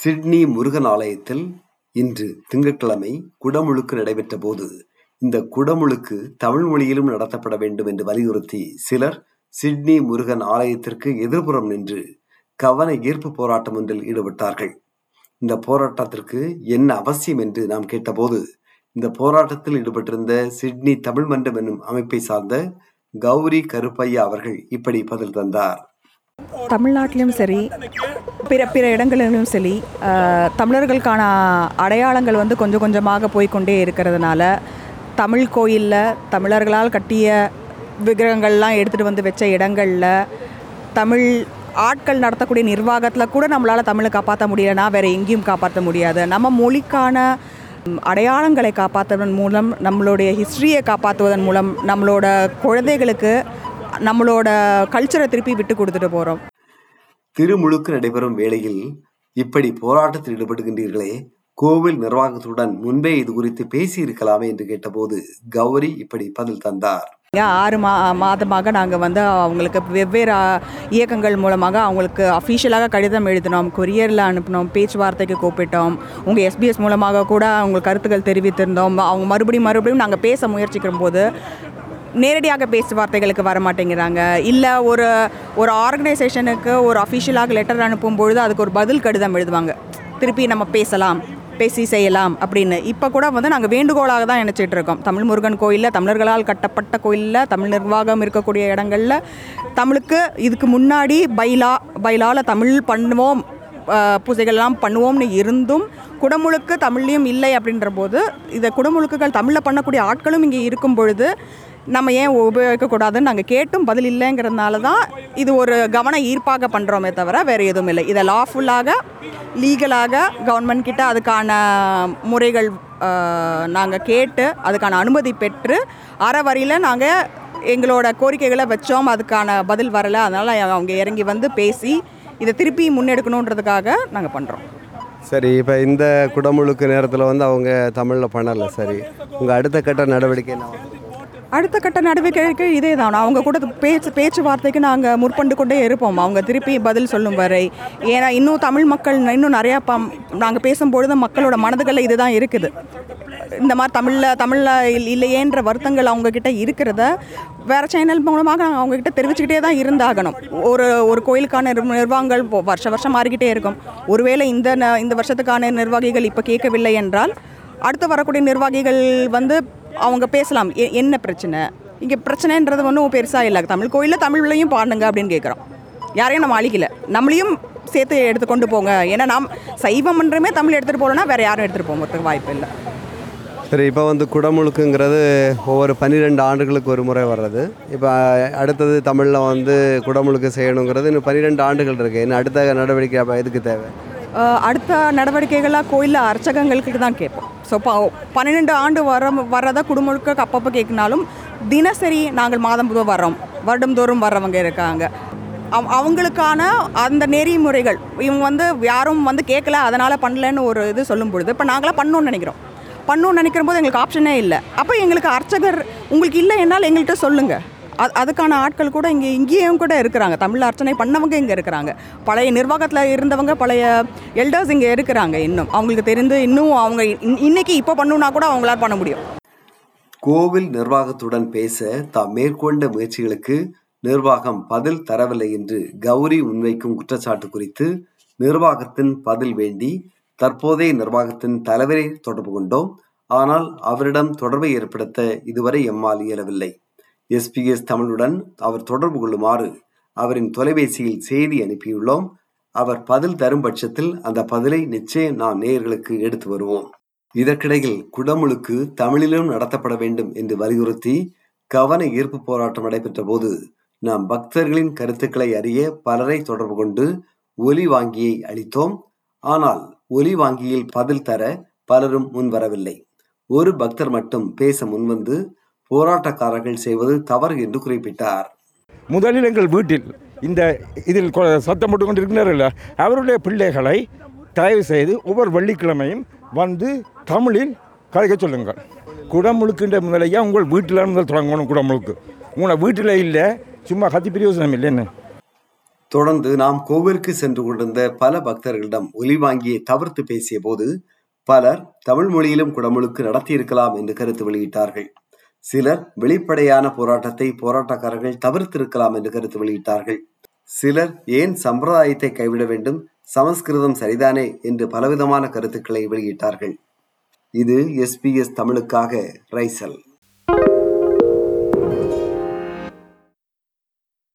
Sydney Murugan ஆலயத்தில் இன்று திங்கட்கிழமை குடமுழுக்கு நடைபெற்ற போது இந்த குடமுழுக்கு தமிழ் மொழியிலும் நடத்தப்பட வேண்டும் என்று வலியுறுத்தி சிலர் சிட்னி முருகன் ஆலயத்திற்கு எதிர்ப்புறம் நின்று கவன ஈர்ப்பு போராட்டம் ஒன்றில் ஈடுபட்டார்கள். இந்த போராட்டத்திற்கு என்ன அவசியம் என்று நாம் கேட்டபோது இந்த போராட்டத்தில் ஈடுபட்டிருந்த சிட்னி தமிழ் மன்றம் என்னும் அமைப்பை சார்ந்த கௌரி கருப்பையா அவர்கள் இப்படி பதில் தந்தார். தமிழ்நாட்டிலும் சரி பிற பிற இடங்களிலும் சரி தமிழர்களுக்கான அடையாளங்கள் வந்து கொஞ்சம் கொஞ்சமாக போய்க்கொண்டே இருக்கிறதுனால தமிழ் கோயிலில் தமிழர்களால் கட்டிய விக்கிரகங்கள்லாம் எடுத்துகிட்டு வந்து வச்ச இடங்களில் தமிழ் ஆட்கள் நடத்தக்கூடிய நிர்வாகத்தில் கூட நம்மளால் தமிழை காப்பாற்ற முடியலனா வேறு எங்கேயும் காப்பாற்ற முடியாது. நம்ம மொழிக்கான அடையாளங்களை காப்பாற்றுவதன் மூலம் நம்மளுடைய ஹிஸ்ட்ரியை காப்பாற்றுவதன் மூலம் நம்மளோட குழந்தைகளுக்கு நம்மளோட கல்ச்சரை திருப்பி விட்டு கொடுத்துட்டு போகிறோம் திருமுழுக்கு நடைபெறும் வேளையில் இப்படி போராட்டத்தில் ஈடுபடுகின்றீர்களே கோவில் நிர்வாகத்துடன் முன்பே இது குறித்து பேசியிருக்கலாமே என்று கேட்டபோது கௌரி இப்படி பதில் தந்தார். ஆறு மா மாதமாக நாங்கள் வந்து அவங்களுக்கு வெவ்வேறு இயக்கங்கள் மூலமாக அவங்களுக்கு அஃபிஷியலாக கடிதம் எழுதினோம் கொரியரில் அனுப்பினோம் பேச்சுவார்த்தைக்கு கூப்பிட்டோம். உங்கள் எஸ்பிஎஸ் மூலமாக கூட அவங்க கருத்துக்கள் தெரிவித்திருந்தோம். அவங்க மறுபடியும் மறுபடியும் நாங்கள் பேச முயற்சிக்கிற போது நேரடியாக பேச்சுவார்த்தைகளுக்கு வர மாட்டேங்கிறாங்க இல்லை ஒரு ஒரு ஆர்கனைசேஷனுக்கு ஒரு அஃபிஷியலாக லெட்டர் அனுப்பும் பொழுது அதுக்கு ஒரு பதில் கடிதம் எழுதுவாங்க. திருப்பி நம்ம பேசலாம் பேசி செய்யலாம் அப்படின்னு. இப்போ கூட வந்து நாங்கள் வேண்டுகோளாக தான் நினச்சிட்டு இருக்கோம். தமிழ் முருகன் கோயிலில் தமிழர்களால் கட்டப்பட்ட கோயிலில் தமிழ் நிர்வாகம் இருக்கக்கூடிய இடங்களில் தமிழுக்கு இதுக்கு முன்னாடி பைலா பைலாவில் தமிழ் பண்ணுவோம் பூஜைகள்லாம் பண்ணுவோம்னு இருந்தும் குடமுழுக்கு தமிழ்லையும் இல்லை அப்படின்ற போது இதை குடமுழுக்குகள் தமிழில் பண்ணக்கூடிய ஆட்களும் இங்கே இருக்கும் பொழுது நம்ம ஏன் உபயோகிக்கக்கூடாதுன்னு நாங்கள் கேட்டும் பதில் இல்லைங்கிறதுனால தான் இது ஒரு கவன ஈர்ப்பாக பண்ணுறோமே தவிர வேறு எதுவும் இல்லை. இதை லாஃபுல்லாக லீகலாக கவர்மெண்ட் கிட்ட அதுக்கான முறைகள் நாங்கள் கேட்டு அதுக்கான அனுமதி பெற்று அறவரையில் நாங்கள் எங்களோட கோரிக்கைகளை வச்சோம் அதுக்கான பதில் வரலை அதனால் அவங்க இறங்கி வந்து பேசி இதை திருப்பி முன்னெடுக்கணுன்றதுக்காக நாங்கள் பண்ணுறோம் சரி இப்போ இந்த குடமுழுக்கு நேரத்தில் வந்து அவங்க தமிழில் பண்ணலை சரி. உங்கள் அடுத்த கட்ட நடவடிக்கை என்ன? அடுத்த கட்ட நடவடிக்கைக்கு இதே தான் அவங்க கூட பேச்சு பேச்சுவார்த்தைக்கு நாங்கள் முற்பண்டு கொண்டே இருப்போம். அவங்க திருப்பி பதில் சொல்லும் வரை. ஏன்னா இன்னும் தமிழ் மக்கள் இன்னும் நிறையா பம் நாங்கள் பேசும்பொழுது மக்களோட மனதுகளில் இதுதான் இருக்குது. இந்த மாதிரி தமிழில் தமிழில் இல்லையேன்ற வருத்தங்கள் அவங்கக்கிட்ட இருக்கிறத வேறு சேனல் மூலமாக நாங்கள் அவங்கக்கிட்ட தெரிவிச்சுக்கிட்டே தான் இருந்தாகணும். ஒரு ஒரு கோயிலுக்கான நிர்வாகங்கள் வருஷ வருஷம் மாறிக்கிட்டே இருக்கும். ஒருவேளை இந்த ந- இந்த வருஷத்துக்கான நிர்வாகிகள் இப்போ கேட்கவில்லை என்றால் அடுத்து வரக்கூடிய நிர்வாகிகள் வந்து அவங்க பேசலாம். என்ன பிரச்சனை? இங்கே பிரச்சனைன்றது ஒன்றும் பெருசாக இல்லை. தமிழ் கோயிலில் தமிழ்லையும் பாடுங்க அப்படின்னு கேட்குறோம் யாரையும் நம்ம அழிக்கல. நம்மளையும் சேர்த்து எடுத்து கொண்டு போங்க. ஏன்னா நாம் சைவம்ன்றமே தமிழ் எடுத்துகிட்டு போகிறோன்னா வேறு யாரும் எடுத்துகிட்டு போகிறதுக்கு வாய்ப்பு இல்லை. சரி இப்போ வந்து குடமுழுக்குங்கிறது ஒவ்வொரு பன்னிரெண்டு ஆண்டுகளுக்கு ஒரு முறை வர்றது. இப்போ அடுத்தது தமிழில் வந்து குடமுழுக்கு செய்யணுங்கிறது இன்னும் பன்னிரெண்டு ஆண்டுகள் இருக்குது இன்னும் அடுத்த நடவடிக்கை அப்போ எதுக்கு தேவை? அடுத்த நடவடிக்கைகளாக கோயிலில் அர்ச்சகங்களுக்கு தான் கேட்போம். ஸோ ப பன்னிரெண்டு ஆண்டு வர வர்றதா குடும்பமுழுக்க அப்பப்போ கேட்கினாலும் தினசரி நாங்கள் மாதம் தோறும் வர்றோம். வருடம்தோறும் வர்றவங்க இருக்காங்க. அவ் அவங்களுக்கான அந்த நெறிமுறைகள் இவங்க வந்து யாரும் வந்து கேட்கல அதனால் பண்ணலன்னு ஒரு இது சொல்லும் பொழுது இப்போ நாங்களாம் பண்ணணும்னு நினைக்கிறோம். பண்ணணும்னு நினைக்கிற போது எங்களுக்கு ஆப்ஷனே இல்லை. அப்போ எங்களுக்கு அர்ச்சகர் உங்களுக்கு இல்லை என்னால் எங்கள்கிட்ட சொல்லுங்கள் அது அதுக்கான ஆட்கள் கூட இங்கே இங்கேயும் கூட இருக்கிறாங்க. தமிழ் அர்ச்சனை பண்ணவங்க இங்கே இருக்கிறாங்க. பழைய நிர்வாகத்தில் இருந்தவங்க பழைய எல்டர்ஸ் இங்கே இருக்கிறாங்க இன்னும். அவங்களுக்கு தெரிந்து இன்னும் அவங்க இன்- இன்னைக்கு இப்போ பண்ணணுன்னா கூட அவங்களால பண்ண முடியும். கோவில் நிர்வாகத்துடன் பேச தாம் மேற்கொண்ட முயற்சிகளுக்கு நிர்வாகம் பதில் தரவில்லை என்று கௌரி முன்வைக்கும் குற்றச்சாட்டு குறித்து நிர்வாகத்தின் பதில் வேண்டி தற்போதைய நிர்வாகத்தின் தலைவரை தொடர்பு கொண்டோம். ஆனால் அவரிடம் தொடர்பை ஏற்படுத்த இதுவரை எம்மால் இயலவில்லை. எஸ்பிஎஸ் தமிழுடன் அவர் தொடர்பு கொள்ளுமாறு அவரின் தொலைபேசியில் செய்தி அனுப்பியுள்ளோம். அவர் பதில் தரும் பட்சத்தில் அந்த பதிலை நிச்சயம் நாம் நேயர்களுக்கு எடுத்து வருவோம். இதற்கிடையில் குடமுழுக்கு தமிழிலும் நடத்தப்பட வேண்டும் என்று வலியுறுத்தி கவன ஈர்ப்பு போராட்டம் நடைபெற்ற போது நாம் பக்தர்களின் கருத்துக்களை அறிய பலரை தொடர்பு கொண்டு ஒலி வாங்கியை அளித்தோம். ஆனால் ஒலி வாங்கியில் பதில் தர பலரும் முன்வரவில்லை. ஒரு பக்தர் மட்டும் பேச முன்வந்து போராட்டக்காரர்கள் செய்வது தவறு என்று குறிப்பிட்டார். முதலில் எங்கள் வீட்டில் இந்த இதில் சத்தம் போட்டு கொண்டிருக்கிறார்கள் அவருடைய பிள்ளைகளை தயவு செய்து ஒவ்வொரு வெள்ளிக்கிழமையும் வந்து தமிழில் கதைக்க சொல்லுங்கள். குடமுழுக்கின்ற முதலையா உங்கள் வீட்டில் முதல் தொடங்கணும் குடமுழுக்கு. உங்களை வீட்டில் இல்லை சும்மா கத்தி பிரயோசனம் இல்லை என்ன? தொடர்ந்து நாம் கோவிலுக்கு சென்று கொண்டிருந்த பல பக்தர்களிடம் ஒலி வாங்கியை தவிர்த்து பேசிய போது பலர் தமிழ் மொழியிலும் குடமுழுக்கு நடத்தியிருக்கலாம் என்று கருத்து வெளியிட்டார்கள். சிலர் வெளிப்படையான போராட்டத்தை போராட்டக்காரர்கள் தவிர்த்திருக்கலாம் என்று கருத்து வெளியிட்டார்கள். சிலர் ஏன் சம்பிரதாயத்தை கைவிட வேண்டும் சமஸ்கிருதம் சரிதானே என்று பலவிதமான கருத்துக்களை வெளியிட்டார்கள். இது எஸ்பிஎஸ் தமிழுக்காக ரைசல்.